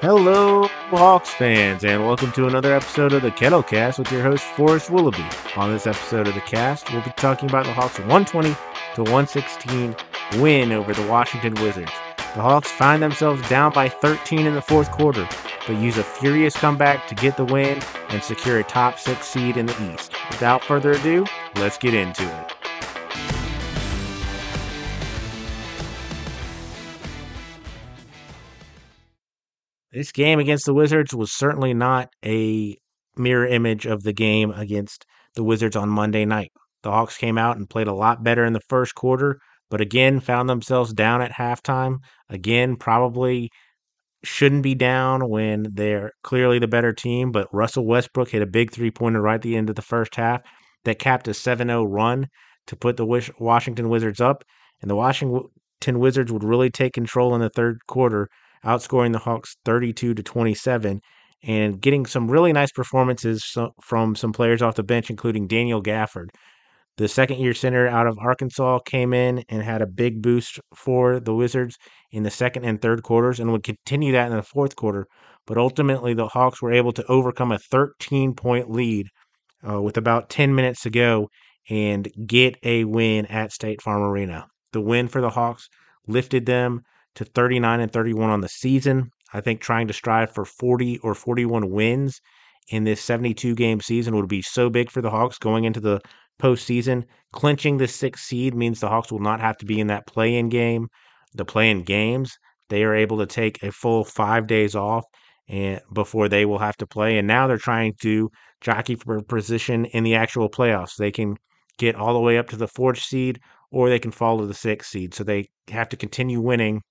Hello, Hawks fans, and welcome to another episode of the Kettlecast with your host, Forrest Willoughby. On this episode of the cast, we'll be talking about the Hawks' 120 to 116 win over the Washington Wizards. The Hawks find themselves down by 13 in the fourth quarter, but use a furious comeback to get the win and secure a top six seed in the East. Without further ado, let's get into it. This game against the Wizards was certainly not a mirror image of the game against the Wizards on Monday night. The Hawks came out and played a lot better in the first quarter, but again found themselves down at halftime. Again, probably shouldn't be down when they're clearly the better team, but Russell Westbrook hit a big three pointer right at the end of the first half that capped a 7 0 run to put the Washington Wizards up. And the Washington Wizards would really take control in the third quarter outscoring the Hawks 32 to 27 and getting some really nice performances from some players off the bench, including Daniel Gafford. The second year center out of Arkansas came in and had a big boost for the Wizards in the second and third quarters and would continue that in the fourth quarter. But ultimately, the Hawks were able to overcome a 13 point lead uh, with about 10 minutes to go and get a win at State Farm Arena. The win for the Hawks lifted them to 39 and 31 on the season. I think trying to strive for 40 or 41 wins in this 72 game season would be so big for the Hawks going into the postseason. Clinching the sixth seed means the Hawks will not have to be in that play in game, the play in games. They are able to take a full five days off and before they will have to play. And now they're trying to jockey for position in the actual playoffs. They can get all the way up to the fourth seed or they can fall to the sixth seed. So they have to continue winning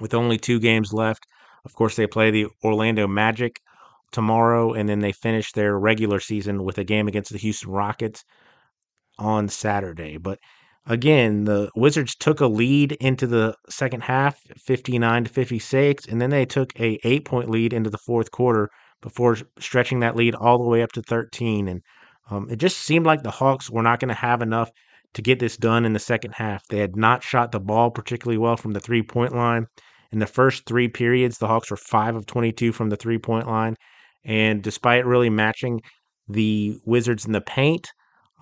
with only two games left. Of course, they play the Orlando Magic tomorrow, and then they finish their regular season with a game against the Houston Rockets on Saturday. But again, the Wizards took a lead into the second half, 59 to 56, and then they took a eight point lead into the fourth quarter before stretching that lead all the way up to 13. And um, it just seemed like the Hawks were not going to have enough to get this done in the second half. They had not shot the ball particularly well from the three point line. In the first three periods, the Hawks were 5 of 22 from the three point line. And despite really matching the Wizards in the paint,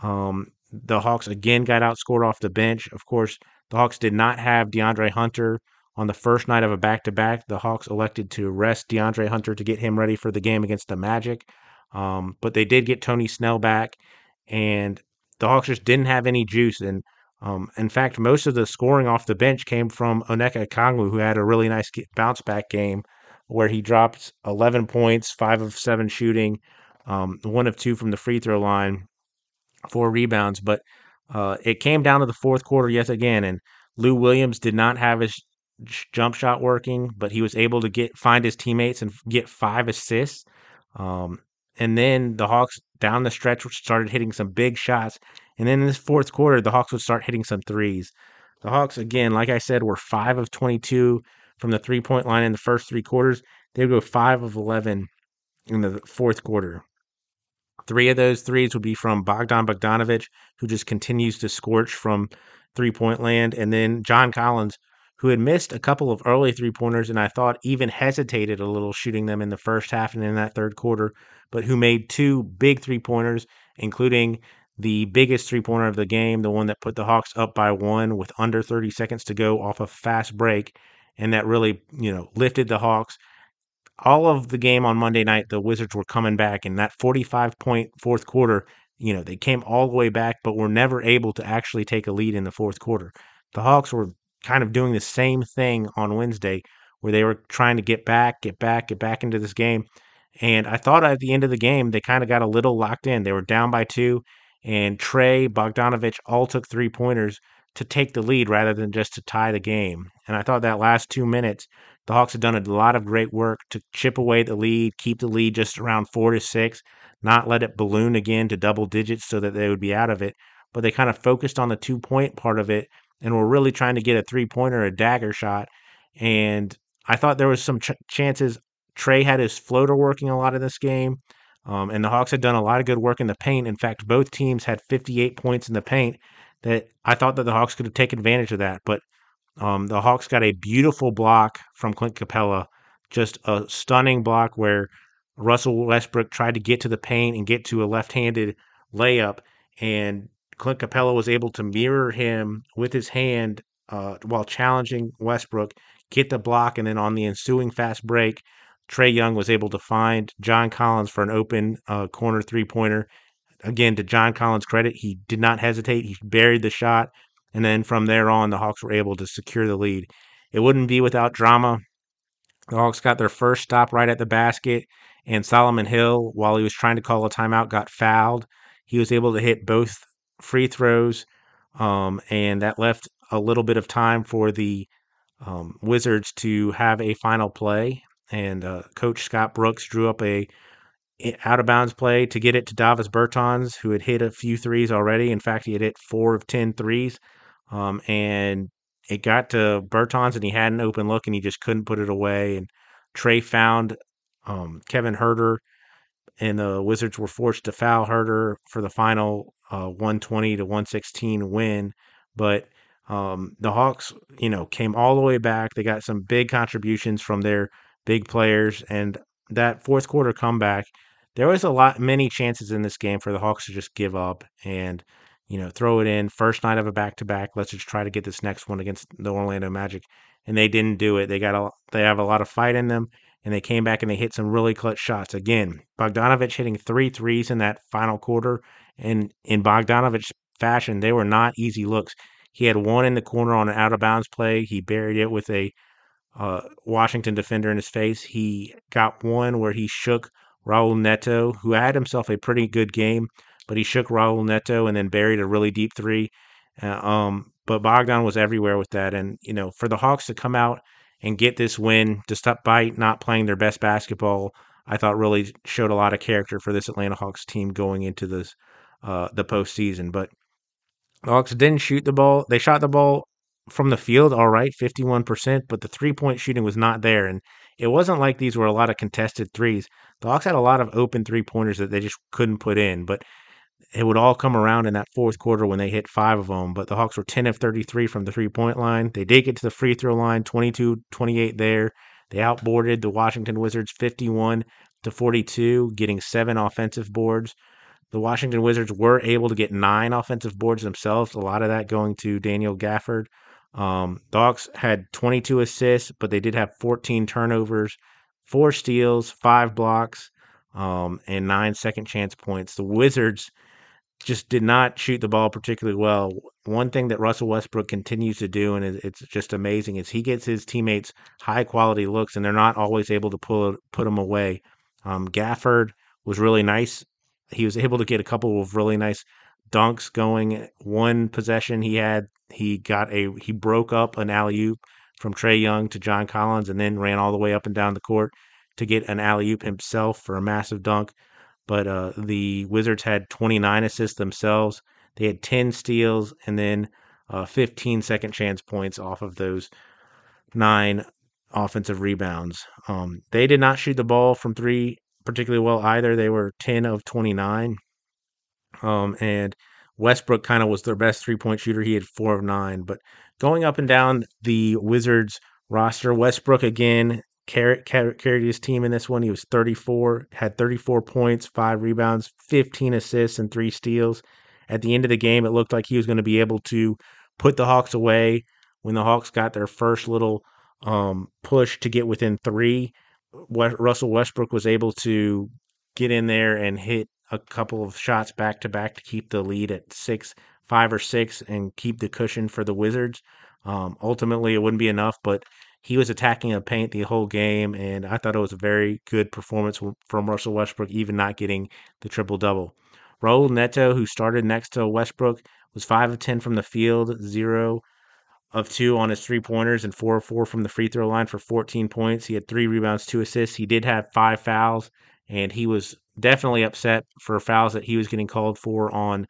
um, the Hawks again got outscored off the bench. Of course, the Hawks did not have DeAndre Hunter on the first night of a back to back. The Hawks elected to rest DeAndre Hunter to get him ready for the game against the Magic. Um, but they did get Tony Snell back, and the Hawks just didn't have any juice. And um, in fact, most of the scoring off the bench came from Onyeka Okongwu, who had a really nice bounce back game where he dropped 11 points, five of seven shooting, um, one of two from the free throw line, four rebounds. But uh, it came down to the fourth quarter yet again, and Lou Williams did not have his jump shot working, but he was able to get find his teammates and get five assists. Um, and then the Hawks down the stretch started hitting some big shots. And then in this fourth quarter, the Hawks would start hitting some threes. The Hawks, again, like I said, were 5 of 22 from the three point line in the first three quarters. They would go 5 of 11 in the fourth quarter. Three of those threes would be from Bogdan Bogdanovic, who just continues to scorch from three point land. And then John Collins, who had missed a couple of early three pointers and I thought even hesitated a little shooting them in the first half and in that third quarter, but who made two big three pointers, including the biggest three pointer of the game, the one that put the Hawks up by one with under 30 seconds to go off a fast break, and that really, you know, lifted the Hawks. All of the game on Monday night, the Wizards were coming back, in that 45 point fourth quarter, you know, they came all the way back, but were never able to actually take a lead in the fourth quarter. The Hawks were kind of doing the same thing on Wednesday, where they were trying to get back, get back, get back into this game. And I thought at the end of the game, they kind of got a little locked in. They were down by two, and Trae, Bogdanovich all took three pointers to take the lead rather than just to tie the game. And I thought that last two minutes, the Hawks had done a lot of great work to chip away the lead, keep the lead just around four to six, not let it balloon again to double digits so that they would be out of it. But they kind of focused on the two point part of it and were really trying to get a three pointer, a dagger shot. And I thought there was some ch- chances. Trae had his floater working a lot in this game. Um, and the Hawks had done a lot of good work in the paint. In fact, both teams had 58 points in the paint. That I thought that the Hawks could have taken advantage of that, but um, the Hawks got a beautiful block from Clint Capela, just a stunning block where Russell Westbrook tried to get to the paint and get to a left-handed layup, and Clint Capela was able to mirror him with his hand uh, while challenging Westbrook, get the block, and then on the ensuing fast break, Trae Young was able to find John Collins for an open uh, corner three pointer. Again, to John Collins' credit, he did not hesitate. He buried the shot. And then from there on, the Hawks were able to secure the lead. It wouldn't be without drama. The Hawks got their first stop right at the basket, and Solomon Hill, while he was trying to call a timeout, got fouled. He was able to hit both free throws, um, and that left a little bit of time for the um, Wizards to have a final play. And uh, Coach Scott Brooks drew up a out of bounds play to get it to Davis Bertans, who had hit a few threes already. In fact, he had hit four of 10 threes. Um, and it got to Bertans, and he had an open look, and he just couldn't put it away. And Trae found um, Kevin Huerter, and the Wizards were forced to foul Huerter for the final uh, 120 to 116 win. But um, the Hawks, you know, came all the way back. They got some big contributions from their big players, and that fourth quarter comeback there was a lot many chances in this game for the Hawks to just give up and you know throw it in first night of a back to back. Let's just try to get this next one against the Orlando Magic, and they didn't do it. They got a they have a lot of fight in them, and they came back and they hit some really clutch shots. Again, Bogdanovich hitting three threes in that final quarter, and in Bogdanovich fashion, they were not easy looks. He had one in the corner on an out of bounds play. He buried it with a uh, Washington defender in his face. He got one where he shook Raul Neto, who had himself a pretty good game, but he shook Raul Neto and then buried a really deep three. Uh, um, but Bogdan was everywhere with that. And, you know, for the Hawks to come out and get this win, despite not playing their best basketball, I thought really showed a lot of character for this Atlanta Hawks team going into this uh, the postseason. But the Hawks didn't shoot the ball. They shot the ball from the field, all right, 51%, but the three point shooting was not there. And it wasn't like these were a lot of contested threes. The Hawks had a lot of open three pointers that they just couldn't put in, but it would all come around in that fourth quarter when they hit five of them. But the Hawks were 10 of 33 from the three point line. They did get to the free throw line, 22 28 there. They outboarded the Washington Wizards 51 to 42, getting seven offensive boards. The Washington Wizards were able to get nine offensive boards themselves, a lot of that going to Daniel Gafford. Um, had 22 assists, but they did have 14 turnovers, four steals, five blocks, um, and nine second chance points. The Wizards just did not shoot the ball particularly well. One thing that Russell Westbrook continues to do, and it's just amazing, is he gets his teammates high quality looks, and they're not always able to pull put them away. Um, Gafford was really nice. He was able to get a couple of really nice dunks going. One possession he had, he got a he broke up an alley oop from Trae Young to John Collins, and then ran all the way up and down the court to get an alley oop himself for a massive dunk. But uh, the Wizards had 29 assists themselves. They had 10 steals and then uh, 15 second chance points off of those nine offensive rebounds. Um, they did not shoot the ball from three particularly well either. They were 10 of 29. Um, and Westbrook kind of was their best three point shooter. He had four of nine. But going up and down the Wizards roster, Westbrook again carried, his team in this one. He was 34, had 34 points, five rebounds, 15 assists, and three steals. At the end of the game, it looked like he was going to be able to put the Hawks away when the Hawks got their first little um, push to get within three. Russell Westbrook was able to get in there and hit a couple of shots back to back to keep the lead at six, five or six, and keep the cushion for the Wizards. Um, ultimately, it wouldn't be enough, but he was attacking a paint the whole game, and I thought it was a very good performance from Russell Westbrook, even not getting the triple double. Raul Neto, who started next to Westbrook, was five of ten from the field, zero of two on his three pointers, and four of four from the free throw line for 14 points. He had three rebounds, two assists. He did have five fouls, and he was definitely upset for fouls that he was getting called for on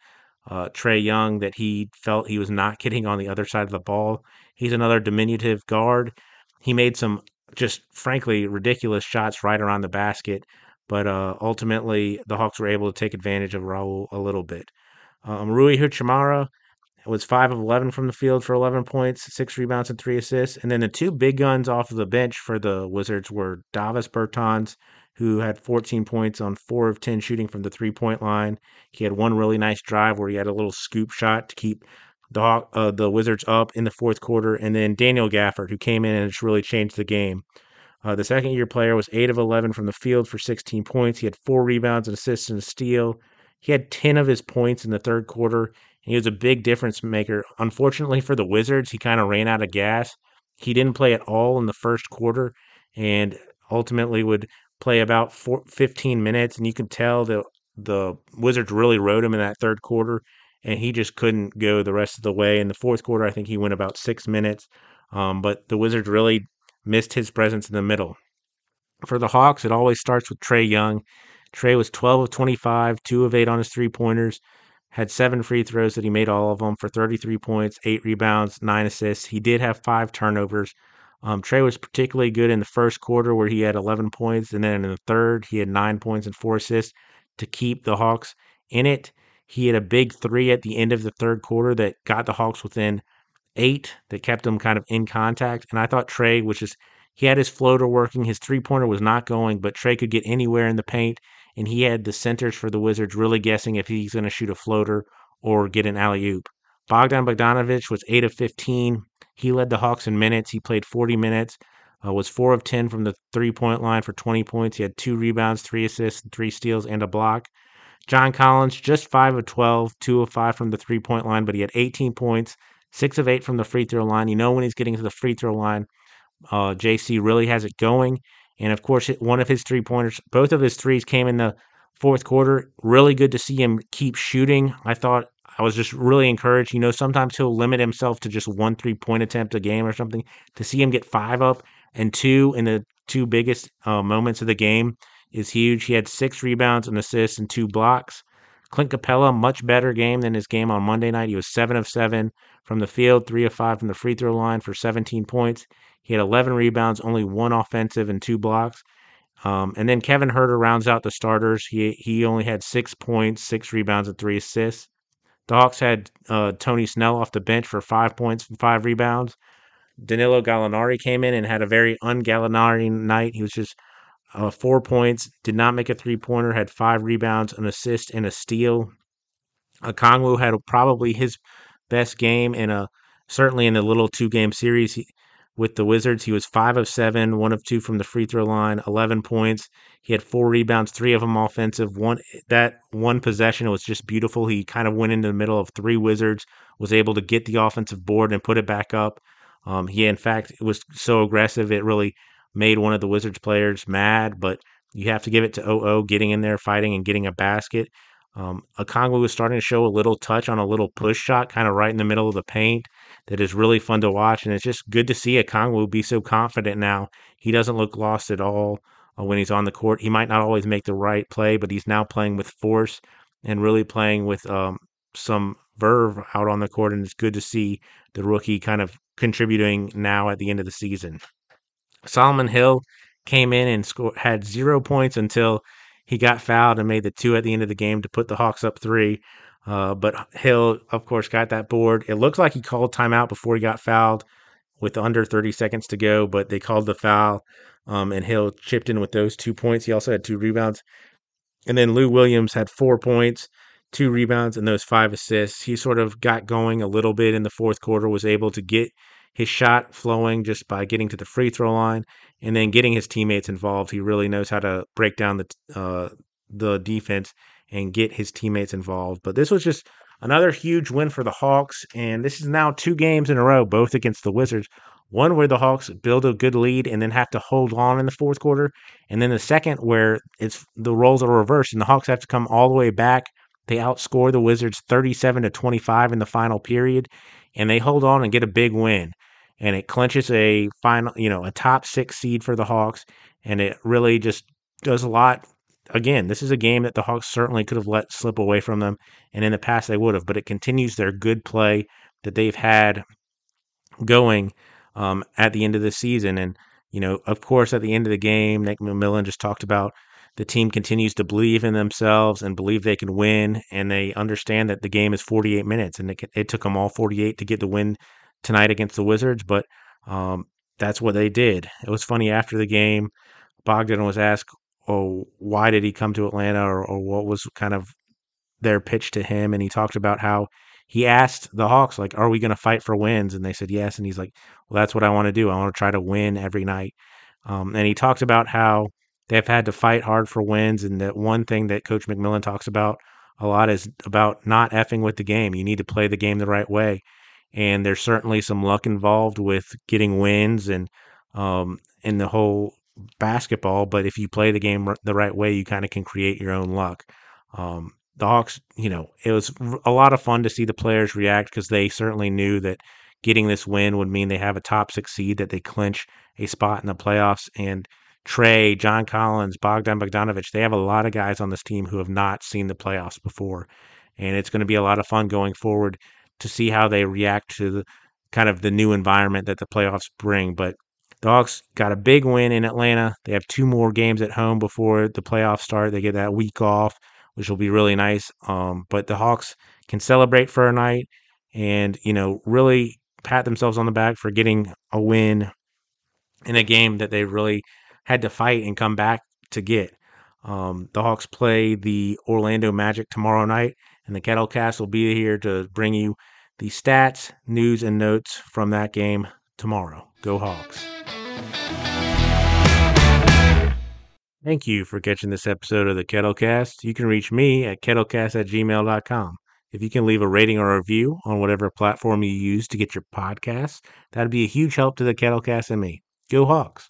uh, Trae Young that he felt he was not getting on the other side of the ball. He's another diminutive guard. He made some just frankly ridiculous shots right around the basket, but uh, ultimately the Hawks were able to take advantage of Raul a little bit. Um, Rui Hachimura was five of eleven from the field for eleven points, six rebounds, and three assists. And then the two big guns off of the bench for the Wizards were Davis Bertans, who had 14 points on four of 10 shooting from the three point line. He had one really nice drive where he had a little scoop shot to keep the uh, the Wizards up in the fourth quarter. And then Daniel Gafford, who came in and just really changed the game. Uh, the second year player was 8 of 11 from the field for 16 points. He had four rebounds, and assists, and a steal. He had 10 of his points in the third quarter. He was a big difference maker. Unfortunately for the Wizards, he kind of ran out of gas. He didn't play at all in the first quarter and ultimately would play about four, 15 minutes. And you could tell that the Wizards really rode him in that third quarter, and he just couldn't go the rest of the way. In the fourth quarter, I think he went about six minutes. Um, but the Wizards really missed his presence in the middle. For the Hawks, it always starts with Trae Young. Trae was 12 of 25, 2 of 8 on his three pointers, had seven free throws that he made all of them for 33 points, 8 rebounds, 9 assists. He did have five turnovers. Um, Trae was particularly good in the first quarter where he had 11 points, and then in the third, he had 9 points and 4 assists to keep the Hawks in it. He had a big three at the end of the third quarter that got the Hawks within eight that kept them kind of in contact. And I thought Trae, which is he had his floater working. His three pointer was not going, but Trae could get anywhere in the paint. And he had the centers for the Wizards really guessing if he's going to shoot a floater or get an alley oop. Bogdan Bogdanovich was 8 of 15. He led the Hawks in minutes. He played 40 minutes, uh, was 4 of 10 from the three point line for 20 points. He had two rebounds, three assists, three steals, and a block. John Collins, just 5 of 12, 2 of 5 from the three point line, but he had 18 points, six of eight from the free throw line. You know when he's getting to the free throw line, uh, JC really has it going. And of course, one of his three pointers, both of his threes came in the fourth quarter. Really good to see him keep shooting. I thought I was just really encouraged. You know, sometimes he'll limit himself to just one three point attempt a game or something. To see him get five up and two in the two biggest uh, moments of the game is huge. He had six rebounds, an assist, and two blocks. Clint Capela, much better game than his game on Monday night. He was 7 of 7 from the field, 3 of 5 from the free throw line for 17 points. He had 11 rebounds, only one offensive, and two blocks. Um, and then Kevin Huerter rounds out the starters. He he only had six points, six rebounds, and three assists. The Hawks had uh, Tony Snell off the bench for five points and five rebounds. Danilo Gallinari came in and had a very un-Gallinari night. He was just uh, four points, did not make a three pointer, had five rebounds, an assist, and a steal. Okongwu had probably his best game in a certainly in the little two game series he, with the Wizards. He was five of seven, one of two from the free throw line, eleven points. He had four rebounds, three of them offensive. One that one possession was just beautiful. He kind of went into the middle of three Wizards, was able to get the offensive board and put it back up. Um, he in fact was so aggressive it really made one of the Wizards players mad, but you have to give it to OO getting in there, fighting, and getting a basket. Um, Okongwu was starting to show a little touch on a little push shot, kind of right in the middle of the paint, that is really fun to watch. And it's just good to see Okongwu be so confident now. He doesn't look lost at all uh, when he's on the court. He might not always make the right play, but he's now playing with force and really playing with um, some verve out on the court. And it's good to see the rookie kind of contributing now at the end of the season. Solomon Hill came in and had zero points until he got fouled and made the two at the end of the game to put the Hawks up three. Uh, but Hill, of course, got that board. It looked like he called timeout before he got fouled with under 30 seconds to go, but they called the foul, um, and Hill chipped in with those two points. He also had two rebounds. And then Lou Williams had four points, two rebounds, and those five assists. He sort of got going a little bit in the fourth quarter, was able to get his shot flowing just by getting to the free throw line and then getting his teammates involved. He really knows how to break down the uh, the defense and get his teammates involved. But this was just another huge win for the Hawks, and this is now two games in a row, both against the Wizards. One where the Hawks build a good lead and then have to hold on in the fourth quarter, and then the second where it's the roles are reversed and the Hawks have to come all the way back. They outscore the Wizards 37 to 25 in the final period, and they hold on and get a big win and it clinches a final, you know, a top six seed for the Hawks, and it really just does a lot. Again, this is a game that the Hawks certainly could have let slip away from them, and in the past they would have, but it continues their good play that they've had going um, at the end of the season. And, you know, of course, at the end of the game, Nate McMillan just talked about the team continues to believe in themselves and believe they can win, and they understand that the game is 48 minutes, and it, it took them all 48 to get the win tonight against the Wizards, but um, that's what they did. It was funny after the game, Bogdan was asked, "Oh, why did he come to Atlanta, or, or what was kind of their pitch to him?" And he talked about how he asked the Hawks, like, "Are we going to fight for wins?" And they said yes, and he's like, "Well, that's what I want to do. I want to try to win every night." Um, and he talked about how they've had to fight hard for wins, and that one thing that Coach McMillan talks about a lot is about not effing with the game. You need to play the game the right way, and there's certainly some luck involved with getting wins and um, in the whole basketball. But if you play the game the right way, you kind of can create your own luck. Um, the Hawks, you know, it was a lot of fun to see the players react because they certainly knew that getting this win would mean they have a top six seed, that they clinch a spot in the playoffs. And Trae, John Collins, Bogdan Bogdanovic, they have a lot of guys on this team who have not seen the playoffs before. And it's going to be a lot of fun going forward to see how they react to the kind of the new environment that the playoffs bring. But the Hawks got a big win in Atlanta. They have two more games at home before the playoffs start. They get that week off, which will be really nice. Um, but the Hawks can celebrate for a night and, you know, really pat themselves on the back for getting a win in a game that they really had to fight and come back to get. Um, the Hawks play the Orlando Magic tomorrow night, and the Kettlecast will be here to bring you the stats, news, and notes from that game tomorrow. Go Hawks. Thank you for catching this episode of the Kettlecast. You can reach me at kettlecast at gmail.com. If you can leave a rating or a review on whatever platform you use to get your podcasts, that'd be a huge help to the Kettlecast and me. Go Hawks.